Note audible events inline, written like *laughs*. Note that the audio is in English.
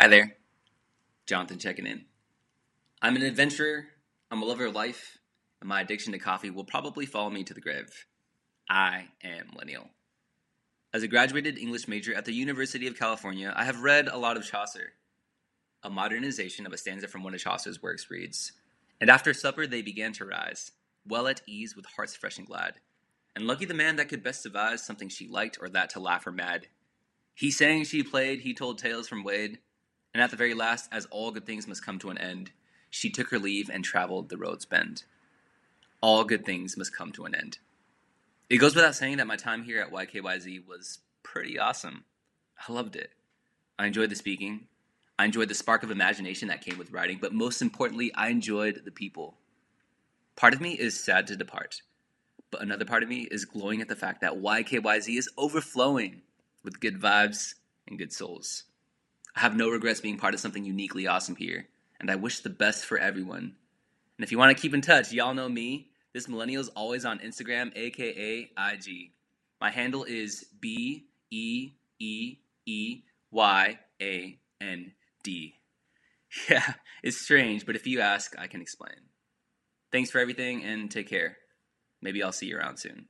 Hi there. Jonathan checking in. I'm an adventurer, I'm a lover of life, and my addiction to coffee will probably follow me to the grave. I am millennial. As a graduated English major at the University of California, I have read a lot of Chaucer. A modernization of a stanza from one of Chaucer's works reads And after supper they began to rise, well at ease with hearts fresh and glad. And lucky the man that could best devise something she liked or that to laugh her mad. He sang, she played, he told tales from Wade. And at the very last, as all good things must come to an end, she took her leave and traveled the road's bend. All good things must come to an end. It goes without saying that my time here at YKYZ was pretty awesome. I loved it. I enjoyed the speaking. I enjoyed the spark of imagination that came with writing, but most importantly, I enjoyed the people. Part of me is sad to depart, but another part of me is glowing at the fact that YKYZ is overflowing with good vibes and good souls. I have no regrets being part of something uniquely awesome here, and I wish the best for everyone. And if you want to keep in touch, y'all know me. This millennial is always on Instagram, aka IG. My handle is B E E E Y A N D. *laughs* Yeah, it's strange, but if you ask, I can explain. Thanks for everything and take care. Maybe I'll see you around soon.